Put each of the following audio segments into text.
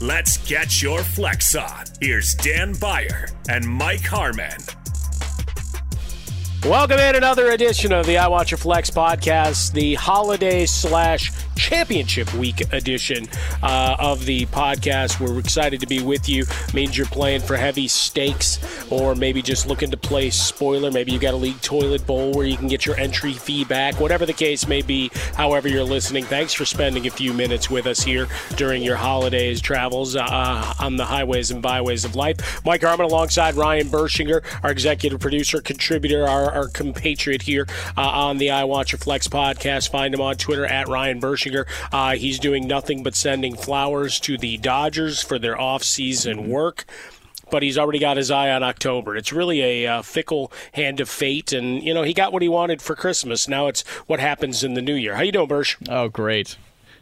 let's get your flex on. Here's Dan Beyer and Mike Harmon. Welcome in another edition of the I Your Flex podcast, the holiday slash championship week edition uh, of the podcast. We're excited to be with you. Means you're playing for heavy stakes, or maybe just looking to play spoiler. Maybe you got a league toilet bowl where you can get your entry fee back. Whatever the case may be, however you're listening, thanks for spending a few minutes with us here during your holidays travels uh, on the highways and byways of life. Mike Harmon alongside Ryan Burschinger, our executive producer, contributor, our, our compatriot here uh, on the I Your Flex podcast. Find him on Twitter at Ryan Burschinger. Uh, he's doing nothing but sending flowers to the Dodgers for their off-season work but he's already got his eye on October. It's really a uh, fickle hand of fate, and you know he got what he wanted for Christmas. Now it's what happens in the new year. How you doing, Bursch? Oh, great.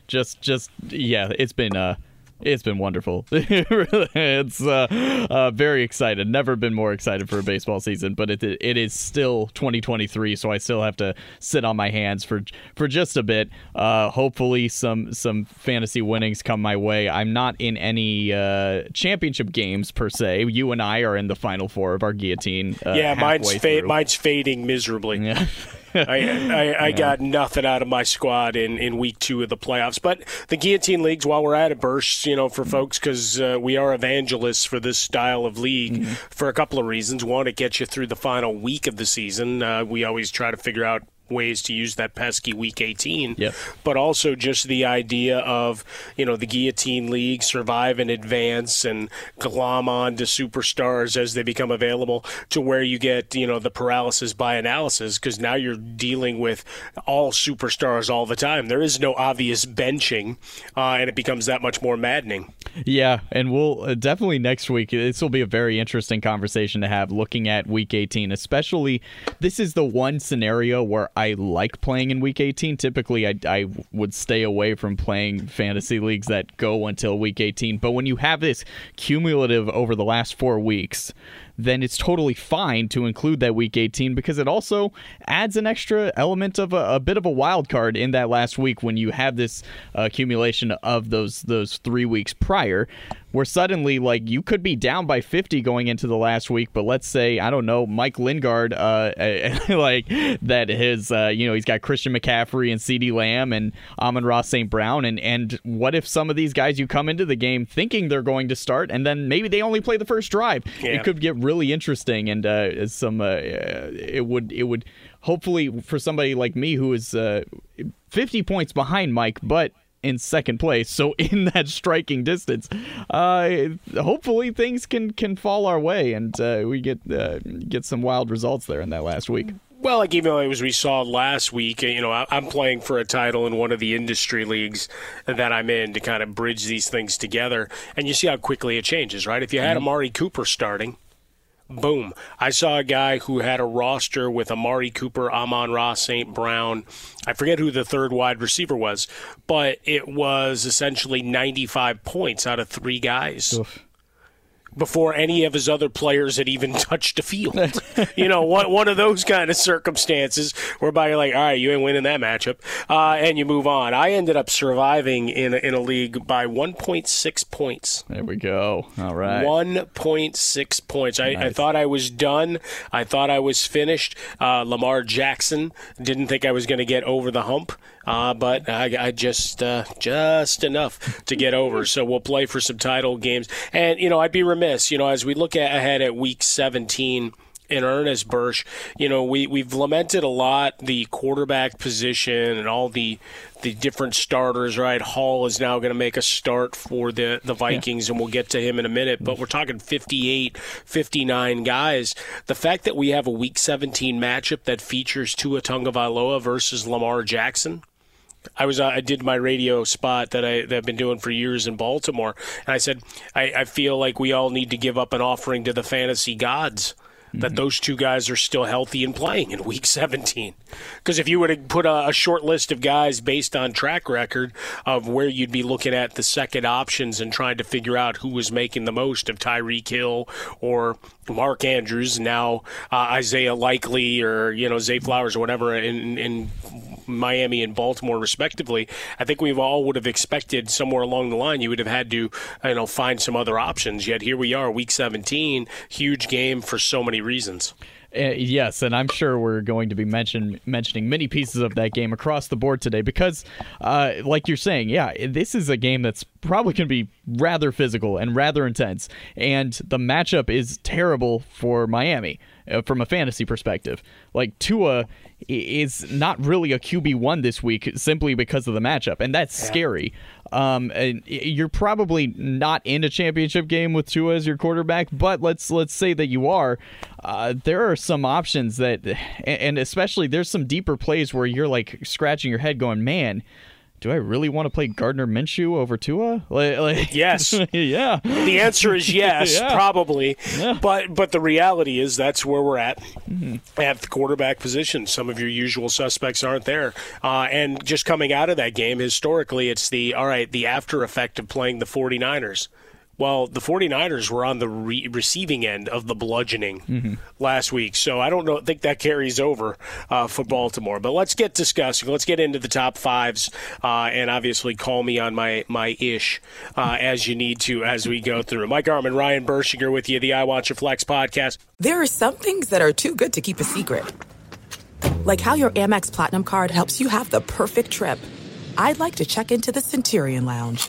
Just, just yeah, it's been uh, it's been wonderful. it's uh, uh, very excited. Never been more excited for a baseball season, but it it is still 2023, so I still have to sit on my hands for for just a bit. Uh, hopefully, some some fantasy winnings come my way. I'm not in any uh, championship games per se. You and I are in the final four of our guillotine. Uh, yeah, mine's fa- mine's fading miserably. Yeah. I, I, I, got nothing out of my squad in, in week two of the playoffs. But the guillotine leagues, while we're at it, bursts, you know, for folks, because uh, we are evangelists for this style of league mm-hmm. for a couple of reasons. One, it gets you through the final week of the season. Uh, we always try to figure out ways to use that pesky week 18 yep. but also just the idea of you know the guillotine league survive and advance and glom on to superstars as they become available to where you get you know the paralysis by analysis because now you're dealing with all superstars all the time there is no obvious benching uh, and it becomes that much more maddening yeah and we'll uh, definitely next week this will be a very interesting conversation to have looking at week 18 especially this is the one scenario where I like playing in week 18. Typically, I, I would stay away from playing fantasy leagues that go until week 18. But when you have this cumulative over the last four weeks, then it's totally fine to include that week 18 because it also adds an extra element of a, a bit of a wild card in that last week when you have this accumulation of those those three weeks prior where suddenly like you could be down by 50 going into the last week but let's say i don't know mike lingard uh like that his uh you know he's got christian mccaffrey and ceedee lamb and amon-ra st brown and and what if some of these guys you come into the game thinking they're going to start and then maybe they only play the first drive yeah. it could get really interesting and uh some uh it would it would hopefully for somebody like me who is uh 50 points behind mike but in second place. So in that striking distance, uh, hopefully things can can fall our way and uh, we get uh, get some wild results there in that last week. Well, like even as we saw last week, you know, I'm playing for a title in one of the industry leagues that I'm in to kind of bridge these things together, and you see how quickly it changes, right? If you had mm-hmm. Amari Cooper starting, boom. I saw a guy who had a roster with Amari Cooper, Amon-Ra, St. Brown. I forget who the third wide receiver was, but it was essentially 95 points out of three guys. Oof before any of his other players had even touched a field. you know, one, one of those kind of circumstances whereby you're like, all right, you ain't winning that matchup, uh, and you move on. I ended up surviving in a, in a league by 1.6 points. There we go. All right. 1.6 points. I, nice. I thought I was done. I thought I was finished. Uh, Lamar Jackson didn't think I was going to get over the hump. Uh, but I, I just uh, just enough to get over. So we'll play for some title games, and you know I'd be remiss, you know, as we look at, ahead at Week 17 in earnest, Bursch. You know, we we've lamented a lot the quarterback position and all the the different starters. Right, Hall is now going to make a start for the the Vikings, yeah. and we'll get to him in a minute. But we're talking 58, 59 guys. The fact that we have a Week 17 matchup that features Tua Tagovailoa versus Lamar Jackson I was uh, I did my radio spot that I that I've been doing for years in Baltimore, and I said I, I feel like we all need to give up an offering to the fantasy gods that mm-hmm. those two guys are still healthy and playing in week 17. Because if you were to put a, a, short list of guys based on track record of where you'd be looking at the second options and trying to figure out who was making the most of Tyreek Hill or Mark Andrews, now uh, Isaiah Likely or, you know, Zay Flowers or whatever in, in Miami and Baltimore, respectively, I think we all would have expected somewhere along the line you would have had to, you know, find some other options. Yet here we are, Week 17, huge game for so many reasons. Uh, yes, and I'm sure we're going to be mention, mentioning many pieces of that game across the board today because, uh, like you're saying, yeah, this is a game that's probably going to be rather physical and rather intense, and the matchup is terrible for Miami uh, from a fantasy perspective. Like Tua is not really a QB one this week simply because of the matchup, and that's yeah. scary. Um, and you're probably not in a championship game with Tua as your quarterback, but let's let's say that you are. Uh, there are some options that, and especially there's some deeper plays where you're like scratching your head, going, "Man, do I really want to play Gardner Minshew over Tua? Like, like, yes, yeah. The answer is yes, yeah. probably. Yeah. But but the reality is that's where we're at mm-hmm. at the quarterback position. Some of your usual suspects aren't there, uh, and just coming out of that game, historically, it's the all right. The after effect of playing the 49ers. Well, the 49ers were on the re- receiving end of the bludgeoning mm-hmm. last week, so I don't know, think that carries over uh, for Baltimore. But let's get discussing. Let's get into the top fives, uh, and obviously call me on my my ish uh, as you need to as we go through. Mike Harmon, Ryan Burschinger with you, the I Want Your Flex podcast. There are some things that are too good to keep a secret, like how your Amex Platinum card helps you have the perfect trip. I'd like to check into the Centurion Lounge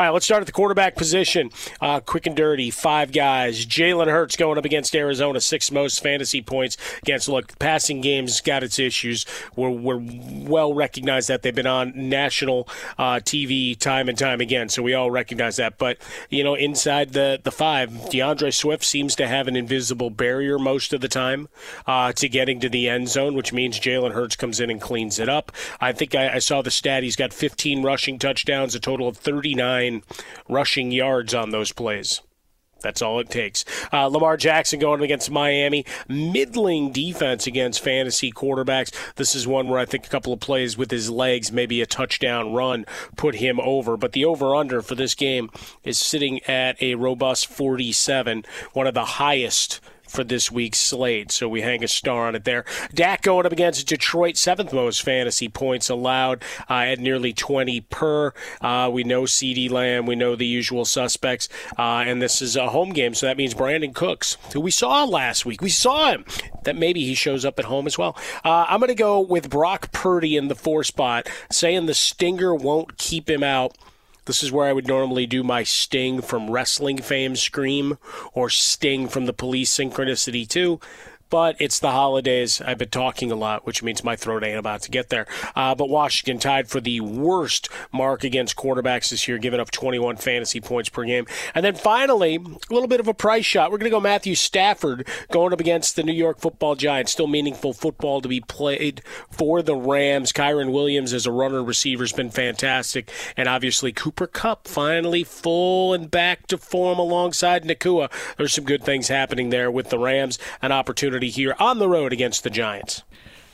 All right, let's start at the quarterback position. Uh, quick and dirty, five guys. Jalen Hurts going up against Arizona, six most fantasy points against. Look, passing game's got its issues. We're, we're well recognized that they've been on national uh, TV time and time again, so we all recognize that. But you know, inside the the five, D'Andre Swift seems to have an invisible barrier most of the time uh, to getting to the end zone, which means Jalen Hurts comes in and cleans it up. I think I, I saw the stat; he's got 15 rushing touchdowns, a total of 39 rushing yards on those plays. That's all it takes. Uh, Lamar Jackson going against Miami. Middling defense against fantasy quarterbacks. This is one where I think a couple of plays with his legs, maybe a touchdown run, put him over. But the over under for this game is sitting at a robust 47, one of the highest for this week's slate. So we hang a star on it there. Dak going up against Detroit, seventh most fantasy points allowed uh, at nearly 20 per. Uh, we know CeeDee Lamb, we know the usual suspects, uh, and this is a home game, so that means Brandin Cooks, who we saw last week. We saw him. That maybe he shows up at home as well. Uh, I'm going to go with Brock Purdy in the four spot, saying the stinger won't keep him out. This is where I would normally do my Sting from wrestling fame scream or Sting from the police synchronicity 2 but it's the holidays. I've been talking a lot, which means my throat ain't about to get there. Uh, but Washington tied for the worst mark against quarterbacks this year, giving up 21 fantasy points per game. And then finally, a little bit of a price shot. We're going to go Matthew Stafford going up against the New York football Giants. Still meaningful football to be played for the Rams. Kyren Williams as a runner receiver has been fantastic. And obviously, Cooper Kupp finally full and back to form alongside Nacua. There's some good things happening there with the Rams. An opportunity here on the road against the Giants.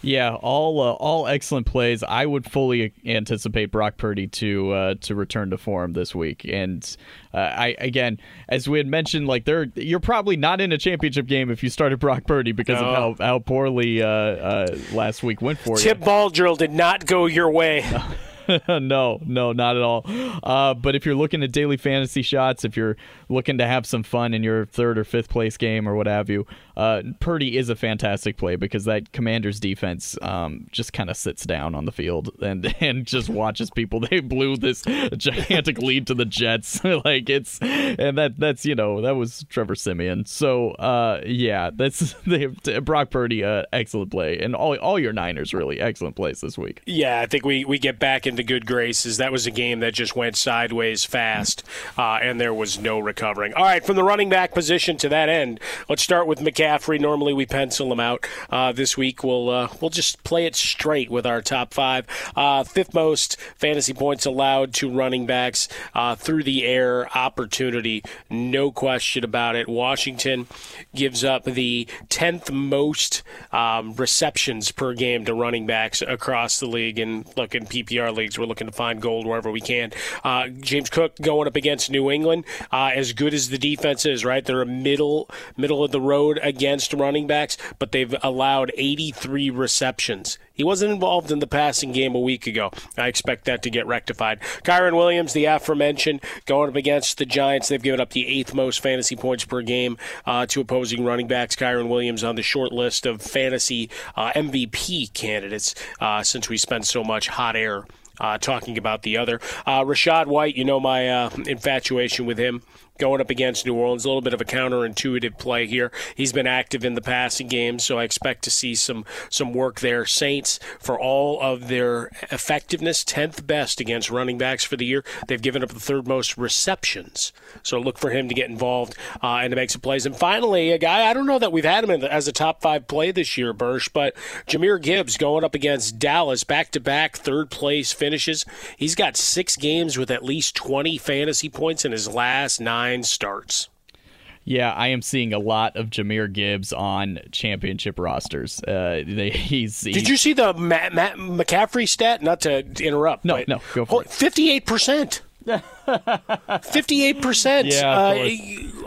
Yeah, all uh, all excellent plays. I would fully anticipate Brock Purdy to uh, to return to form this week. And uh, I again, as we had mentioned, like there, you're probably not in a championship game if you started Brock Purdy because no. of how how poorly uh, uh, last week went for Tip you. Tip ball drill did not go your way. no, no, not at all. Uh, but if you're looking at daily fantasy shots, if you're looking to have some fun in your third or fifth place game or what have you, uh, Purdy is a fantastic play because that Commanders defense um, just kind of sits down on the field and and just watches people. They blew this gigantic lead to the Jets, like it's and that that's you know that was Trevor Siemian. So uh, yeah, that's they, Brock Purdy, uh, excellent play, and all all your Niners really excellent plays this week. Yeah, I think we we get back into good graces. That was a game that just went sideways fast, uh, and there was no recovering. All right, from the running back position to that end, let's start with McCaffrey. Normally we pencil him out. Uh, this week we'll uh, we'll just play it straight with our top five. Uh, fifth most fantasy points allowed to running backs uh, through the air opportunity, no question about it. Washington gives up the tenth most um, receptions per game to running backs across the league. And look, in PPR leagues, we're looking to find gold wherever we can. Uh, James Cook going up against New England, uh, as good as the defense is, right? They're a middle middle of the road against running backs, but they've allowed 83 receptions. He wasn't involved in the passing game a week ago. I expect that to get rectified. Kyren Williams, the aforementioned, going up against the Giants. They've given up the eighth most fantasy points per game uh, to opposing running backs. Kyren Williams on the short list of fantasy uh, MVP candidates uh, since we spent so much hot air uh, talking about the other. Uh, Rachaad White, you know my uh, infatuation with him going up against New Orleans. A little bit of a counterintuitive play here. He's been active in the passing game, so I expect to see some some work there. Saints, for all of their effectiveness, tenth best against running backs for the year. They've given up the third most receptions, so look for him to get involved uh, and to make some plays. And finally, a guy I don't know that we've had him the, as a top five play this year, Bursch, but Jahmyr Gibbs going up against Dallas, back to back third place finishes. He's got six games with at least twenty fantasy points in his last nine nine starts. Yeah, I am seeing a lot of Jahmyr Gibbs on championship rosters. Uh, they, he's, he's, Did you see the Matt, Matt McCaffrey stat? Not to interrupt. No, no, go for it. Fifty-eight percent. Fifty-eight percent. Uh,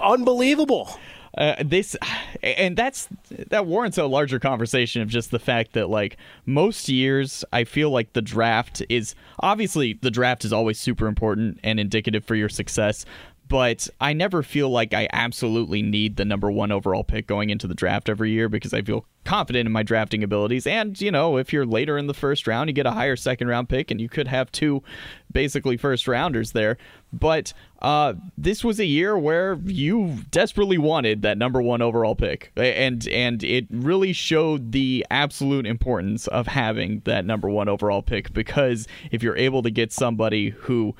unbelievable. Uh, this and that's that warrants a larger conversation of just the fact that like most years i feel like the draft is obviously the draft is always super important and indicative for your success but I never feel like I absolutely need the number one overall pick going into the draft every year because I feel confident in my drafting abilities. And, you know, if you're later in the first round, you get a higher second round pick and you could have two basically first rounders there. But uh, this was a year where you desperately wanted that number one overall pick. And, and it really showed the absolute importance of having that number one overall pick because if you're able to get somebody who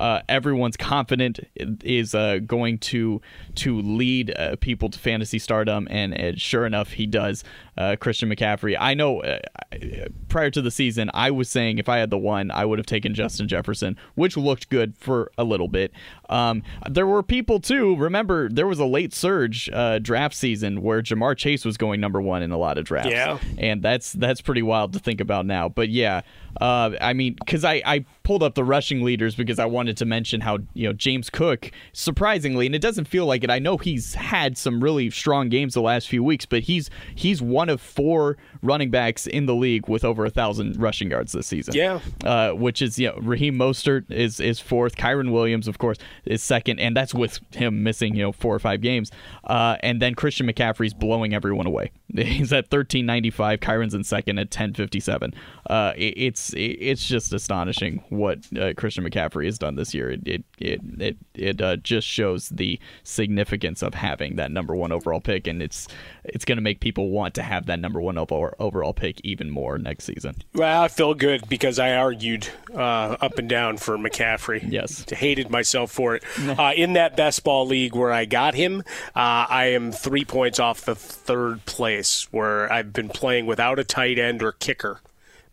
uh, everyone's confident is uh, going to to lead uh, people to fantasy stardom, and, and, sure enough, he does. Uh, Christian McCaffrey. I know uh, prior to the season, I was saying if I had the one, I would have taken Justin Jefferson, which looked good for a little bit. Um, there were people too. Remember, there was a late surge uh, draft season where Ja'Marr Chase was going number one in a lot of drafts. Yeah, and that's that's pretty wild to think about now. But yeah, uh, I mean, because I, I pulled up the rushing leaders because I wanted to mention how you know James Cook, surprisingly, and it doesn't feel like it. I know he's had some really strong games the last few weeks, but he's he's one of four running backs in the league with over a thousand rushing yards this season. Yeah, uh, which is you know Raheem Mostert is is fourth, Kyren Williams of course is second, and that's with him missing you know four or five games, uh, and then Christian McCaffrey's blowing everyone away. He's at thirteen ninety five. Kyren's in second at ten fifty seven. Uh, it, it's it, it's just astonishing what uh, Christian McCaffrey has done this year. It it it it, it uh, just shows the significance of having that number one overall pick, and it's it's going to make people want to have that number one overall pick even more next season. Well, I feel good because I argued uh, up and down for McCaffrey. Yes, hated myself for it. Uh, in that best ball league where I got him, uh, I am three points off the third place where I've been playing without a tight end or kicker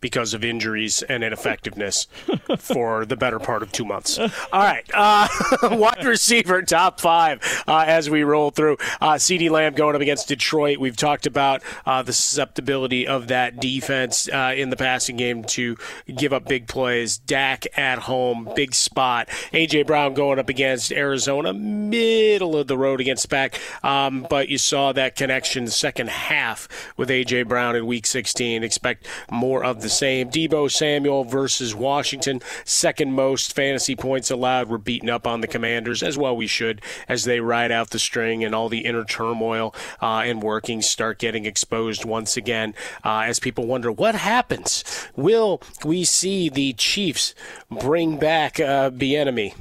because of injuries and ineffectiveness for the better part of two months. All right, uh, wide receiver top five uh, as we roll through. Uh, CeeDee Lamb going up against Detroit. We've talked about uh, the susceptibility of that defense uh, in the passing game to give up big plays. Dak at home, big spot. AJ Brown going up against Arizona, middle of the road against back. Um, but you saw that connection second half with AJ Brown in Week 16. Expect more of the the same. Deebo Samuel versus Washington, second most fantasy points allowed. We're beating up on the Commanders as well. We should as they ride out the string and all the inner turmoil uh, and workings start getting exposed once again. Uh, as people wonder what happens, will we see the Chiefs bring back uh, the enemy?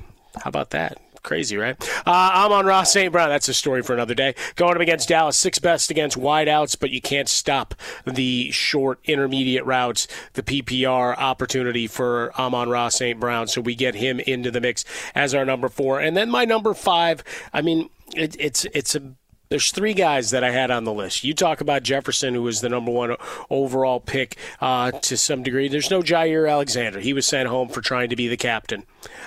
How about that? Crazy, right? Uh, Amon-Ra St. Brown. That's a story for another day. Going up against Dallas, six best against wideouts, but you can't stop the short intermediate routes, the PPR opportunity for Amon-Ra St. Brown. So we get him into the mix as our number four. And then my number five, I mean, it, it's it's a there's three guys that I had on the list. You talk about Jefferson, who was the number one overall pick uh, to some degree. There's no Jaire Alexander. He was sent home for trying to be the captain.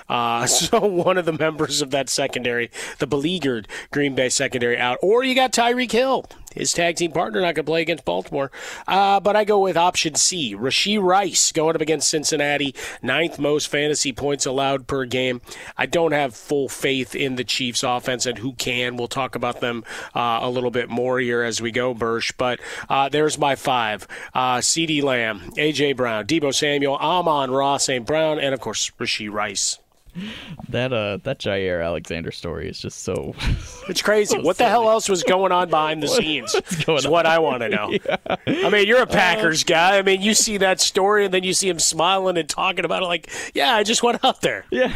Uh, so one of the members of that secondary, the beleaguered Green Bay secondary, out. Or you got Tyreek Hill, his tag team partner, not going to play against Baltimore. Uh, but I go with option C, Rashee Rice going up against Cincinnati, ninth most fantasy points allowed per game. I don't have full faith in the Chiefs' offense and who can. We'll talk about them uh, a little bit more here as we go, Bursch. But uh, there's my five: uh, CeeDee Lamb, AJ Brown, Deebo Samuel, Amon-Ra, St. Brown, and of course Rashee Rice that uh that Jaire Alexander story is just so it's crazy. So what the hell else was going on behind the scenes? Is what I want to know. Yeah. I mean, you're a Packers uh, guy. I mean, you see that story and then you see him smiling and talking about it like, yeah, I just went out there. Yeah.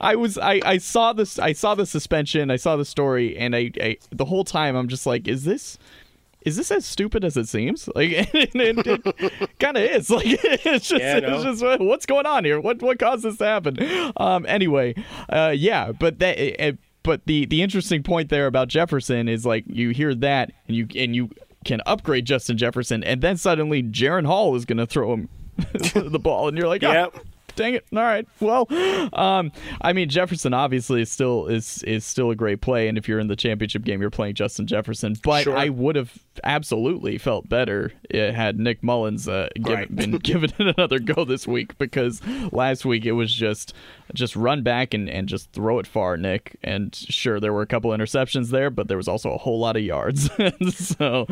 I was I, I saw this I saw the suspension I saw the story and I, I the whole time I'm just like is this is this as stupid as it seems? Like, it, it, it kind of is. Like, it's just, yeah, it's just, what's going on here? What what caused this to happen? Um, anyway, uh, yeah, but that. It, eh, eh, but the the interesting point there about Jefferson is like you hear that and you and you can upgrade Justin Jefferson, and then suddenly Jaren Hall is going to throw him the ball, and you're like, oh, yep dang it. All right. Well, um, I mean Jefferson obviously is still is is still a great play, and if you're in the championship game, you're playing Justin Jefferson. But sure. I would have absolutely felt better had Nick Mullens uh, give, right. been given it another go this week because last week it was just just run back and, and just throw it far, Nick. And sure, there were a couple interceptions there, but there was also a whole lot of yards. so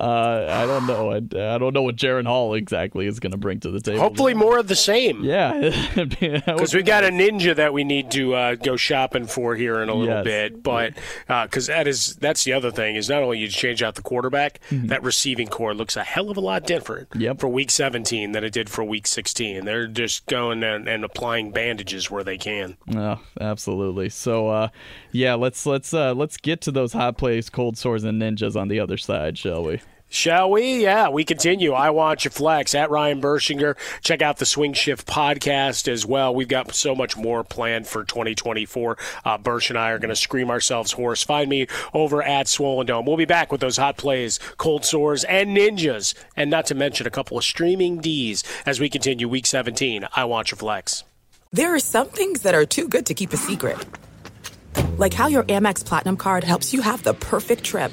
uh, I don't know. I, I, don't know what Jaren Hall exactly is going to bring to the table. Hopefully, more of the same. Yeah, because we got a ninja that we need to uh, go shopping for here in a little yes. bit. But because uh, that is that's the other thing is not only you change out the quarterback, mm-hmm. that receiving corps looks a hell of a lot different yep. for Week 17 than it did for Week 16. They're just going and, and applying bandages where they can. Oh, absolutely. So, uh, yeah, let's let's uh, let's get to those hot plays, cold sores, and ninjas on the other side, shall we? Shall we? Yeah, we continue. I want you flex at Ryan Burschinger. Check out the Swing Shift podcast as well. We've got so much more planned for 2024. Uh, Bursch and I are going to scream ourselves hoarse. Find me over at Swollen Dome. We'll be back with those hot plays, cold sores, and ninjas, and not to mention a couple of streaming D's as we continue Week 17. I want your flex. There are some things that are too good to keep a secret, like how your Amex Platinum card helps you have the perfect trip.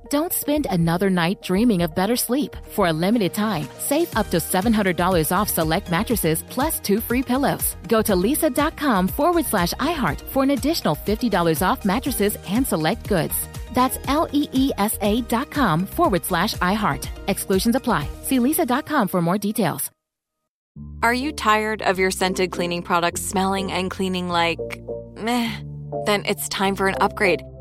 Don't spend another night dreaming of better sleep. For a limited time, save up to $700 off select mattresses plus two free pillows. Go to leesa.com forward slash iHeart for an additional $50 off mattresses and select goods. That's L E E S A dot com forward slash iHeart. Exclusions apply. See leesa.com for more details. Are you tired of your scented cleaning products smelling and cleaning like meh? Then it's time for an upgrade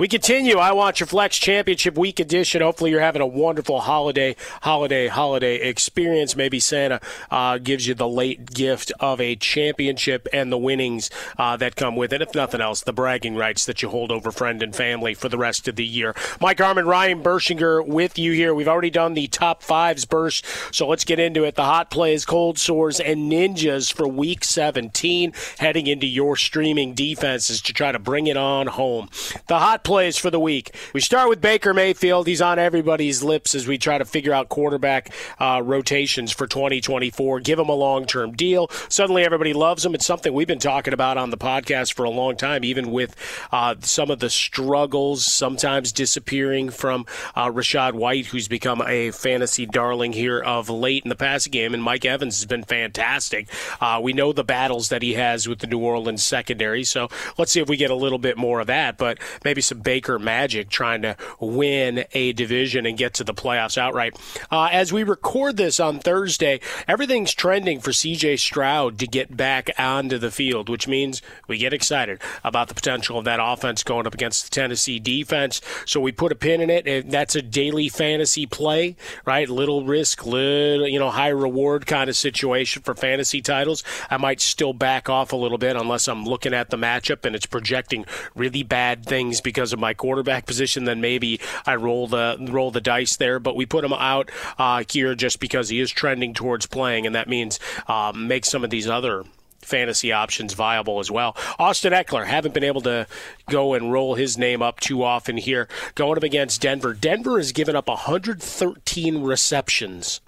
We continue. I Watch your Flex Championship Week edition. Hopefully, you're having a wonderful holiday, holiday, holiday experience. Maybe Santa uh, gives you the late gift of a championship and the winnings uh, that come with it. If nothing else, the bragging rights that you hold over friend and family for the rest of the year. Mike Harmon, Ryan Burschinger with you here. We've already done the top fives burst, so let's get into it. The hot plays, cold sores, and ninjas for Week 17, heading into your streaming defenses to try to bring it on home. The hot plays for the week. We start with Baker Mayfield. He's on everybody's lips as we try to figure out quarterback uh, rotations for 2024. Give him a long term deal. Suddenly everybody loves him. It's something we've been talking about on the podcast for a long time, even with uh, some of the struggles sometimes disappearing from uh, Rachaad White, who's become a fantasy darling here of late in the passing game. And Mike Evans has been fantastic. Uh, we know the battles that he has with the New Orleans secondary. So let's see if we get a little bit more of that, but maybe some Baker magic trying to win a division and get to the playoffs outright. Uh, as we record this on Thursday, everything's trending for CJ Stroud to get back onto the field, which means we get excited about the potential of that offense going up against the Tennessee defense. So we put a pin in it. and That's a daily fantasy play, right? Little risk, little, you know, high reward kind of situation for fantasy titles. I might still back off a little bit unless I'm looking at the matchup and it's projecting really bad things because of my quarterback position, then maybe I roll the roll the dice there. But we put him out uh, here just because he is trending towards playing, and that means um, make some of these other fantasy options viable as well. Austin Ekeler haven't been able to go and roll his name up too often here. Going up against Denver. Denver has given up 113 receptions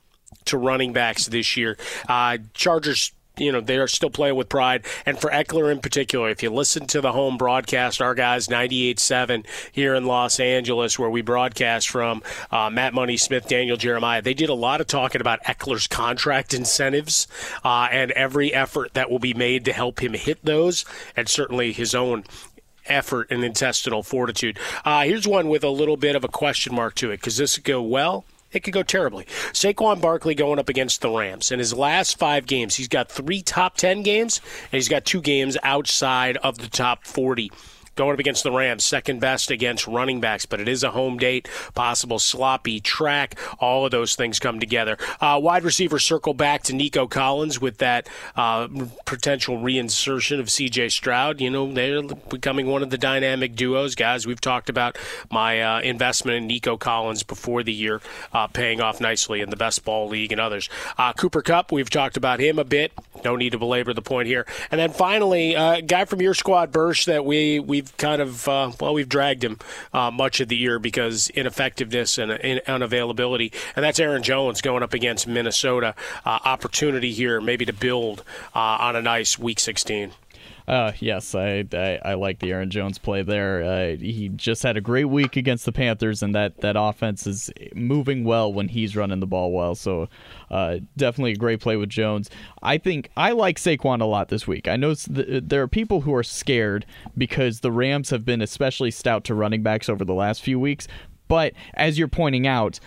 to running backs this year. Uh, Chargers you know they are still playing with pride. And for Ekeler in particular, if you listen to the home broadcast, our guys 98.7 here in Los Angeles, where we broadcast from, uh, Matt Money Smith, Daniel Jeremiah, they did a lot of talking about Ekeler's contract incentives uh, and every effort that will be made to help him hit those, and certainly his own effort and intestinal fortitude. Uh, here's one with a little bit of a question mark to it because this could go well it could go terribly. Saquon Barkley going up against the Rams. In his last five games, he's got three top 10 games, and he's got two games outside of the top 40 going up against the Rams, second best against running backs, but it is a home date, possible sloppy track. All of those things come together. Uh, wide receiver circle back to Nico Collins with that uh, potential reinsertion of CJ Stroud. You know, they're becoming one of the dynamic duos. Guys, we've talked about my uh, investment in Nico Collins before the year, uh, paying off nicely in the best ball league and others. Uh, Cooper Kupp, we've talked about him a bit. No need to belabor the point here. And then finally, uh, a guy from your squad, Bursch, that we, we we've kind of uh, well we've dragged him uh, much of the year because ineffectiveness and unavailability, and that's Aaron Jones going up against Minnesota. Uh, opportunity here maybe to build uh, on a nice Week 16. Uh, yes, I, I, I like the Aaron Jones play there. Uh, he just had a great week against the Panthers, and that, that offense is moving well when he's running the ball well. So, uh, definitely a great play with Jones. I think I like Saquon a lot this week. I know th- there are people who are scared because the Rams have been especially stout to running backs over the last few weeks. But as you're pointing out,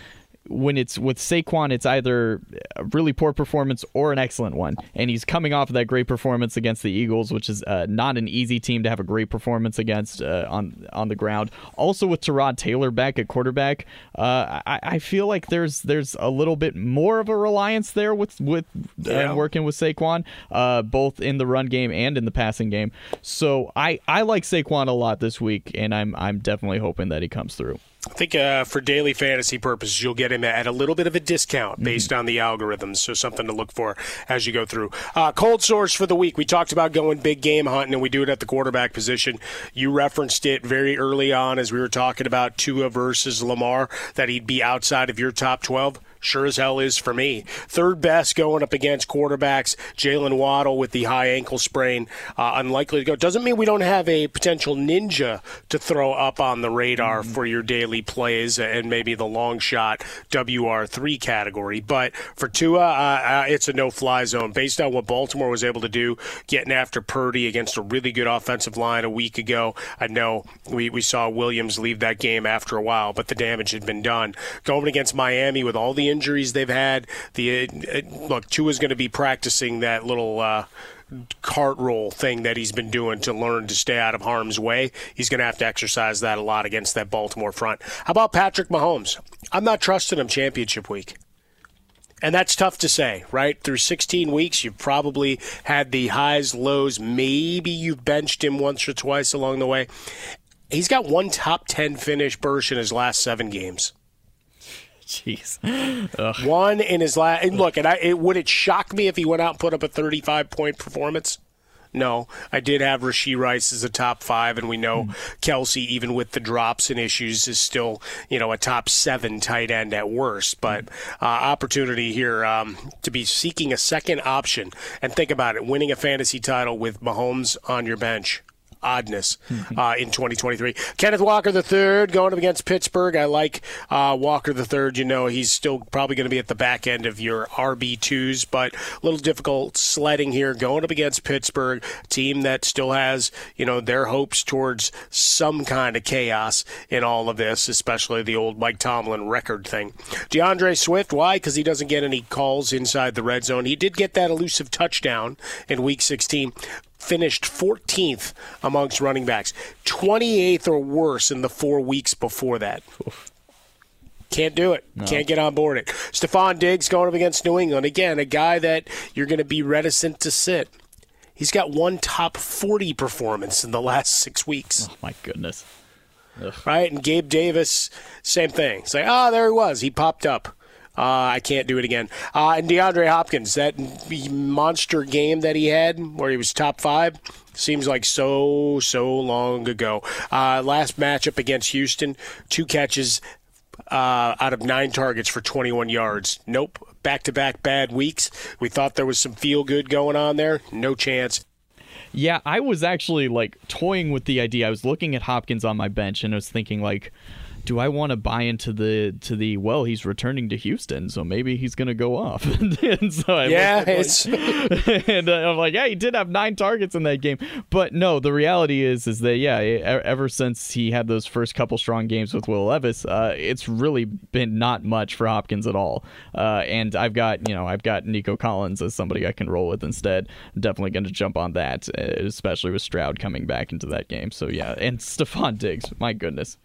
when it's with Saquon, it's either a really poor performance or an excellent one. And he's coming off of that great performance against the Eagles, which is uh, not an easy team to have a great performance against uh, on on the ground. Also with Tyrod Taylor back at quarterback, uh, I, I, feel like there's there's a little bit more of a reliance there with with uh, yeah. working with Saquon, uh, both in the run game and in the passing game. So I I like Saquon a lot this week, and I'm I'm definitely hoping that he comes through. I think uh, for daily fantasy purposes, you'll get him at a little bit of a discount based mm-hmm. on the algorithms. So something to look for as you go through. Uh, cold sores for the week. We talked about going big game hunting, and we do it at the quarterback position. You referenced it very early on as we were talking about Tua versus Lamar that he'd be outside of your top twelve. Sure as hell is for me. Third best going up against quarterbacks. Jaylen Waddle with the high ankle sprain, uh, unlikely to go. Doesn't mean we don't have a potential ninja to throw up on the radar mm-hmm. for your daily plays and maybe the long shot WR3 category. But for Tua, uh, uh, it's a no fly zone based on what Baltimore was able to do getting after Purdy against a really good offensive line a week ago. I know we, we saw Williams leave that game after a while, but the damage had been done. Going against Miami with all the injuries they've had. The uh, look, Tua's going to be practicing that little. Uh, cart roll thing that he's been doing to learn to stay out of harm's way. He's going to have to exercise that a lot against that Baltimore front. How about Patrick Mahomes? I'm not trusting him championship week. And that's tough to say, right? Through 16 weeks, you've probably had the highs, lows. Maybe you've benched him once or twice along the way. He's got one top 10 finish Bursch in his last seven games. Jeez. Ugh. One in his last. And look, and I it, would it shock me if he went out and put up a 35 point performance? No, I did have Rashee Rice as a top five, and we know mm. Kelce, even with the drops and issues, is still you know a top seven tight end at worst. But uh, opportunity here um, to be seeking a second option, and think about it: winning a fantasy title with Mahomes on your bench oddness uh, in 2023. Kenneth Walker III going up against Pittsburgh. I like uh, Walker III. You know, he's still probably going to be at the back end of your RB2s, but a little difficult sledding here going up against Pittsburgh, team that still has, you know, their hopes towards some kind of chaos in all of this, especially the old Mike Tomlin record thing. D'Andre Swift, why? Because he doesn't get any calls inside the red zone. He did get that elusive touchdown in week 16, finished 14th amongst running backs, 28th or worse in the four weeks before that. Can't do it. No. Can't get on board it. Stefon Diggs going up against New England. Again, a guy that you're going to be reticent to sit. He's got one top 40 performance in the last six weeks. Oh, my goodness. Ugh. Right? And Gabe Davis, same thing. It's like, oh, there he was. He popped up. Uh, I can't do it again. Uh, and DeAndre Hopkins, that monster game that he had where he was top five, seems like so, so long ago. Uh, last matchup against Houston, two catches uh, out of nine targets for 21 yards. Nope. Back to back bad weeks. We thought there was some feel good going on there. No chance. Yeah, I was actually like toying with the idea. I was looking at Hopkins on my bench and I was thinking, like, do I want to buy into the to the well? He's returning to Houston, so maybe he's going to go off. and so I yeah, it's and uh, I'm like, yeah, he did have nine targets in that game, but no, the reality is is that yeah, ever since he had those first couple strong games with Will Levis, uh, it's really been not much for Hopkins at all. Uh, and I've got you know I've got Nico Collins as somebody I can roll with instead. I'm definitely going to jump on that, uh, especially with Stroud coming back into that game. So yeah, and Stefon Diggs, my goodness.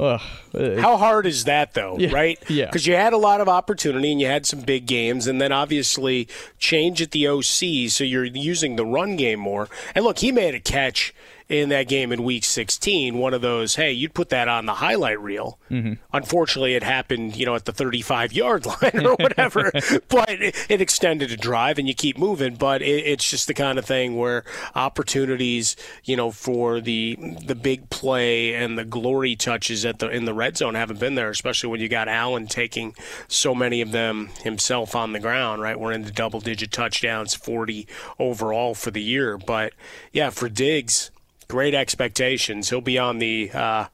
Ugh. Uh, How hard is that, though, yeah, right? Yeah. Because you had a lot of opportunity and you had some big games, and then obviously change at the OC, so you're using the run game more. And look, he made a catch in that game in week 16, one of those, hey, you'd put that on the highlight reel. Mm-hmm. Unfortunately, it happened, you know, at the 35 yard line or whatever, but it, it, extended a drive and you keep moving. But it, it's just the kind of thing where opportunities, you know, for the the big play and the glory touches at the in the red zone haven't been there, especially when you got Allen taking so many of them himself on the ground, right? We're into double digit touchdowns, 40 overall for the year. But yeah, for Diggs, great expectations. He'll be on the uh,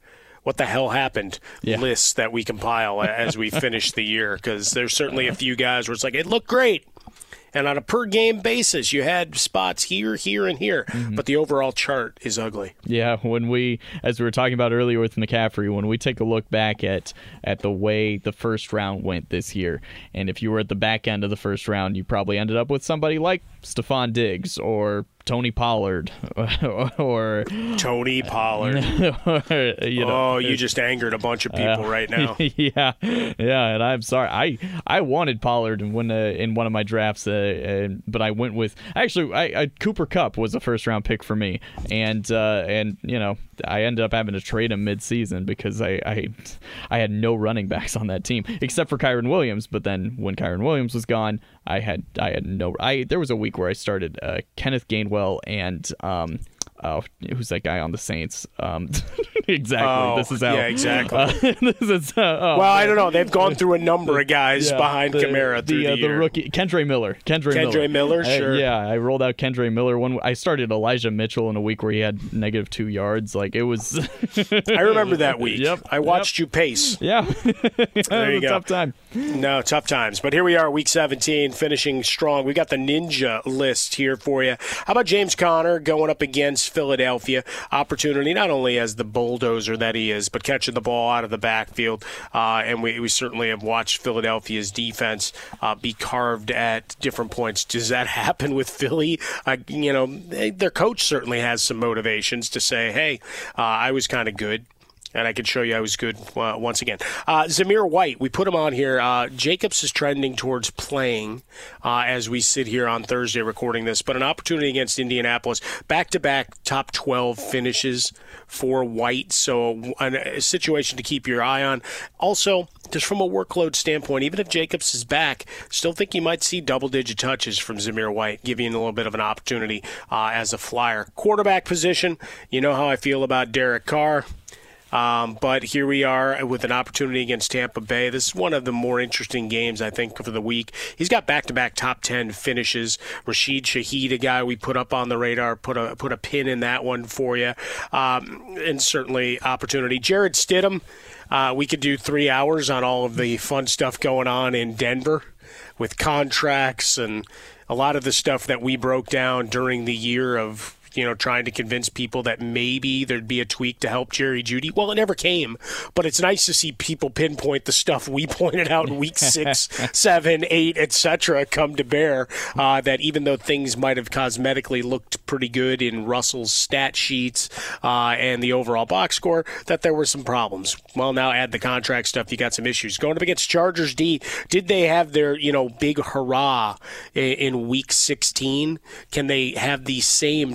what the hell happened Yeah. list that we compile as we finish the year because there's certainly a few guys where it's like it looked great. And on a per game basis, you had spots here, here, and here, but the overall chart is ugly. Yeah, when we, as we were talking about earlier with McCaffrey, when we take a look back at at the way the first round went this year, and if you were at the back end of the first round, you probably ended up with somebody like Stefon Diggs or Tony Pollard or Tony Pollard. or, you know, oh, you just angered a bunch of people Uh, right now. yeah, yeah, and I'm sorry. I I wanted Pollard in one uh, in one of my drafts, uh, and, but I went with actually I, I Cooper Kupp was a first round pick for me, and uh, and you know I ended up having to trade him mid season because I, I I had no running backs on that team except for Kyren Williams. But then when Kyren Williams was gone, I had I had no. I there was a week where I started uh, Kenneth Gainwell and um. Oh, who's that guy on the Saints? Um, exactly. Oh, this is how. yeah, exactly. uh, this is. Uh, oh, well, I don't know. They've gone through a number of guys Yeah, behind the, Kamara through the, uh, the, rookie Kendre Miller. Kendra, Kendre Miller, I- sure. yeah, I rolled out Kendre Miller. One, I started Elijah Mitchell in a week where he had negative two yards. Like it was. I remember that week. Yep. I watched you pace. Yeah. There you It was a go. Tough time. No, tough times. But here we are, week 17, finishing strong. We got the ninja list here for you. How about James Conner going up against Philadelphia? Opportunity not only as the bulldozer that he is, but catching the ball out of the backfield. Uh, and we, we certainly have watched Philadelphia's defense uh, be carved at different points. Does that happen with Philly? Uh, you know, they, their coach certainly has some motivations to say, hey, uh, I was kind of good and I can show you I was good uh, once again. Uh, Zamir White, we put him on here. Uh, Jacobs is trending towards playing uh, as we sit here on Thursday recording this, but an opportunity against Indianapolis. Back to back top 12 finishes for White, so a, a situation to keep your eye on. Also, just from a workload standpoint, even if Jacobs is back, still think you might see double digit touches from Zamir White, giving a little bit of an opportunity uh, as a flyer. Quarterback position, you know how I feel about Derek Carr. Um, but here we are with an opportunity against Tampa Bay. This is one of the more interesting games, I think, for the week. He's got back-to-back top ten finishes. Rashid Shaheed, a guy we put up on the radar, put a put a pin in that one for you, um, and certainly opportunity. Jarrett Stidham, uh, we could do three hours on all of the fun stuff going on in Denver with contracts and a lot of the stuff that we broke down during the year of you know trying to convince people that maybe there'd be a tweak to help Jerry Jeudy. Well, it never came, but it's nice to see people pinpoint the stuff we pointed out in week six, seven, eight, etc. come to bear. Uh, that even though things might have cosmetically looked pretty good in Russell's stat sheets uh, and the overall box score, that there were some problems. Well, now add the contract stuff, you got some issues. Going up against Chargers D, did they have their you know big hurrah in, in week 16? Can they have the same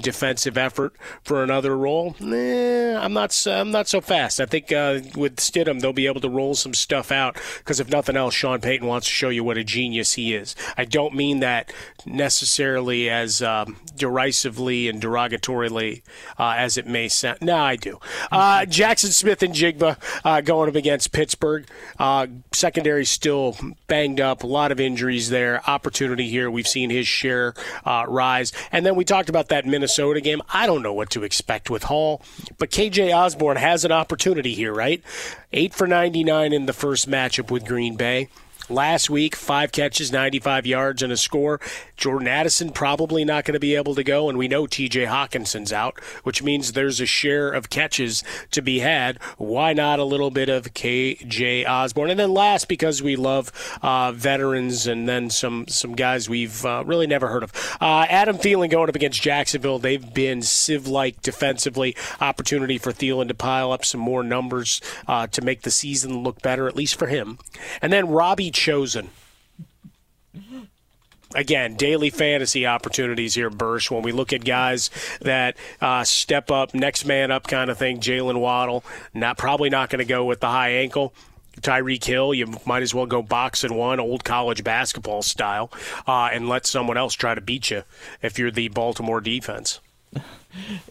effort for another role? I'm not. I'm not so fast. I think uh, with Stidham they'll be able to roll some stuff out because if nothing else, Sean Payton wants to show you what a genius he is. I don't mean that necessarily as um, derisively and derogatorily uh, as it may sound. No, I do. Uh, Jaxon Smith-Njigba uh, going up against Pittsburgh. Uh, secondary still banged up. A lot of injuries there. Opportunity here. We've seen his share uh, rise. And then we talked about that Minnesota game. I don't know what to expect with Hall, but KJ Osborn has an opportunity here, right? Eight for 99 in the first matchup with Green Bay. Last week, five catches, 95 yards, and a score. Jordan Addison probably not going to be able to go, and we know TJ Hockenson's out, which means there's a share of catches to be had. Why not a little bit of KJ Osborn? And then last, because we love uh, veterans and then some some guys we've uh, really never heard of. Uh, Adam Thielen going up against Jacksonville. They've been sieve-like defensively. Opportunity for Thielen to pile up some more numbers uh, to make the season look better, at least for him. And then Robbie Chosen. again, daily fantasy opportunities here, Bursch. When we look at guys that uh, step up, next man up kind of thing, Jaylen Waddle, not probably not going to go with the high ankle. Tyreek Hill, you might as well go box and one, old college basketball style, uh, and let someone else try to beat you if you're the Baltimore defense.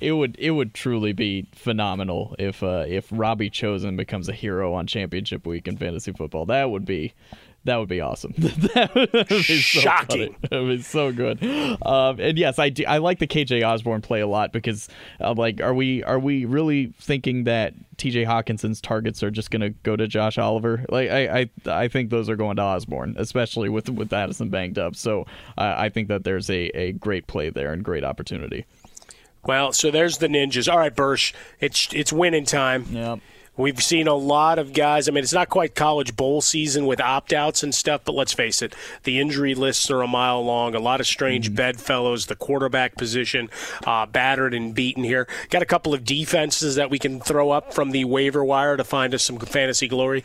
It would it would truly be phenomenal if uh, if Robbie Chosen becomes a hero on championship week in fantasy football. That would be that would be awesome. that would be Shocking. So that would be so good. Um, and yes, I do, I like the KJ Osborn play a lot because uh, like are we are we really thinking that TJ Hockenson's targets are just going to go to Josh Oliver? Like I, I I think those are going to Osborn, especially with with Addison banged up. So uh, I think that there's a, a great play there and great opportunity. Well, so there's the ninjas. All right, Bursch, it's it's winning time. Yep. We've seen a lot of guys. I mean, it's not quite college bowl season with opt outs and stuff, but let's face it, the injury lists are a mile long. A lot of strange Mm-hmm. bedfellows. The quarterback position uh, battered and beaten here. Got a couple of defenses that we can throw up from the waiver wire to find us some fantasy glory.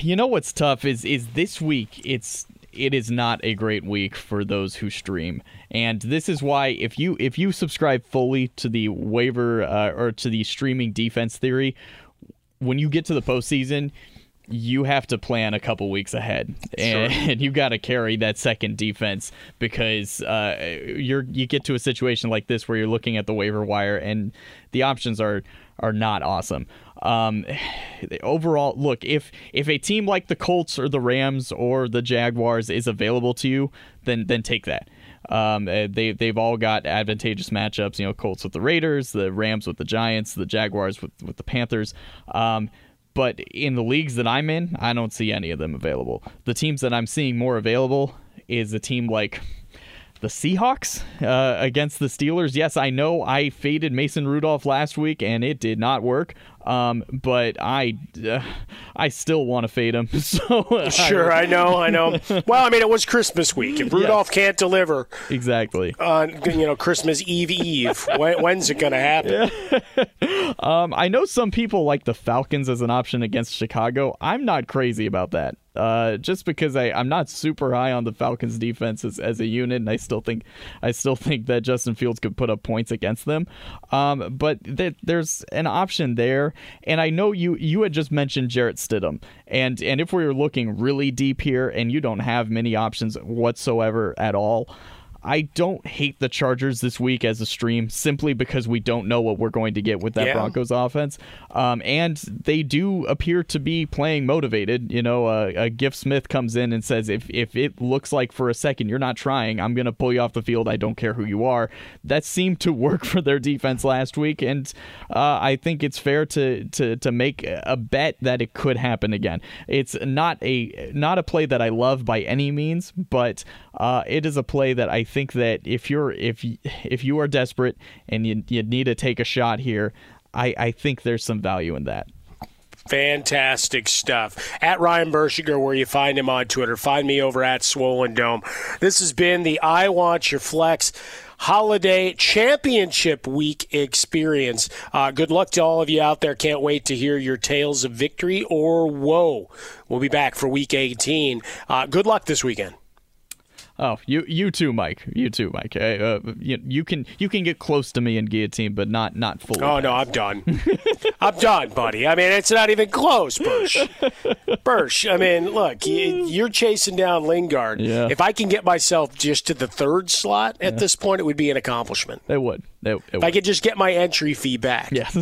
You know what's tough is is this week it's it is not a great week for those who stream. And this is why if you if you subscribe fully to the waiver uh, or to the streaming defense theory, when you get to the postseason, you have to plan a couple weeks ahead, and, and you got to carry that second defense because uh, you're you get to a situation like this where you're looking at the waiver wire and the options are are not awesome. Um, overall, look if if a team like the Colts or the Rams or the Jaguars is available to you, then then take that. Um, uh, they they've all got advantageous matchups. You know, Colts with the Raiders, the Rams with the Giants, the Jaguars with with the Panthers. Um, but in the leagues that I'm in, I don't see any of them available. The teams that I'm seeing more available is a team like the Seahawks uh, against the Steelers. Yes, I know I faded Mason Rudolph last week and it did not work. Um, but I, uh, I still want to fade him. So Sure, I know, I know. Well, I mean, it was Christmas week. If Rudolph can't deliver exactly on you know Christmas Eve Eve, when, when's it going to happen? Um, I know some people like the Falcons as an option against Chicago. I'm not crazy about that. Uh, just because I, I'm not super high on the Falcons defense as, as a unit, and I still think I still think that Justin Fields could put up points against them. Um, but th- there's an option there, and I know you you had just mentioned Jarrett Stidham, and and if we were looking really deep here, and you don't have many options whatsoever at all. I don't hate the Chargers this week as a stream simply because we don't know what we're going to get with that Yeah. Broncos offense. Um, and they do appear to be playing motivated. You know, uh, uh, Giff Smith comes in and says, if, if it looks like for a second you're not trying, I'm going to pull you off the field. I don't care who you are. That seemed to work for their defense last week. And uh, I think it's fair to, to, to make a bet that it could happen again. It's not a, not a play that I love by any means, but uh, it is a play that I think that if you're if if you are desperate and you, you need to take a shot here, I, I think there's some value in that. Fantastic stuff. At Ryan Burschinger, where you find him on Twitter. Find me over at Swollen Dome. This has been the I Want Your Flex Holiday Championship Week experience. Uh, good luck to all of you out there. Can't wait to hear your tales of victory or woe. We'll be back for Week 18. Uh, good luck this weekend. Oh, you you too, Mike. You too, Mike. Uh, uh, you, you can you can get close to me in guillotine, but not not fully. Oh no, I'm done. I'm done, buddy. I mean, it's not even close, Bursch. Bursch. I mean, look, you're chasing down Lingard. Yeah. If I can get myself just to the third slot at this point, it would be an accomplishment. It would. It, it If I could just get my entry fee back, Yes.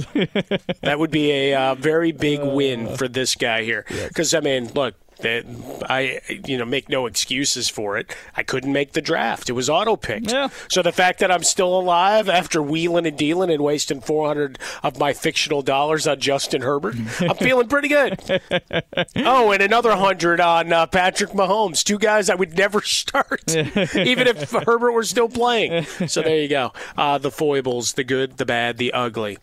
that would be a uh, very big win for this guy here. Because I mean, look. That I, you know, make no excuses for it. I couldn't make the draft; it was auto picked. Yeah. So the fact that I'm still alive after wheeling and dealing and wasting 400 of my fictional dollars on Justin Herbert, I'm feeling pretty good. Oh, and another hundred on uh, Patrick Mahomes. Two guys I would never start, even if Herbert were still playing. So there you go. Uh, the foibles, the good, the bad, the ugly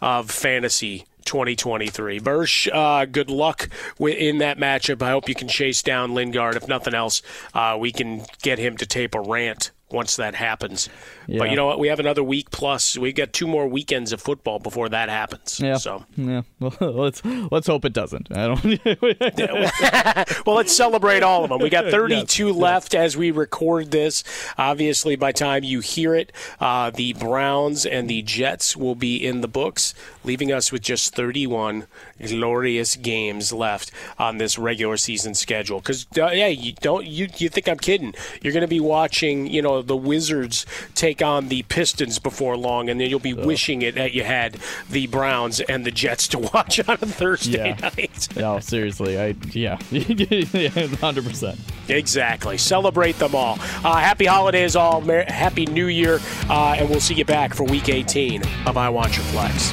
of fantasy 2023. Bursch, uh, good luck in that matchup. I hope you can chase down Lingard. If nothing else, uh, we can get him to tape a rant once that happens. Yeah. But you know what? We have another week plus. We've got two more weekends of football before that happens. Yeah. So Yeah. Well, let's let's hope it doesn't. I don't. well, let's celebrate all of them. We got 32 left as we record this. Obviously, by time you hear it, uh, the Browns and the Jets will be in the books, leaving us with just 31 glorious games left on this regular season schedule. Because uh, yeah, you don't you you think I'm kidding? You're going to be watching, you know, the Wizards take on the Pistons before long, and then you'll be wishing it that you had the Browns and the Jets to watch on a Thursday Yeah. night. no, seriously. I yeah, hundred percent. Exactly. Celebrate them all. Uh, happy holidays, all. Mer- happy New Year. Uh, and we'll see you back for week 18 of I Want Your Flex.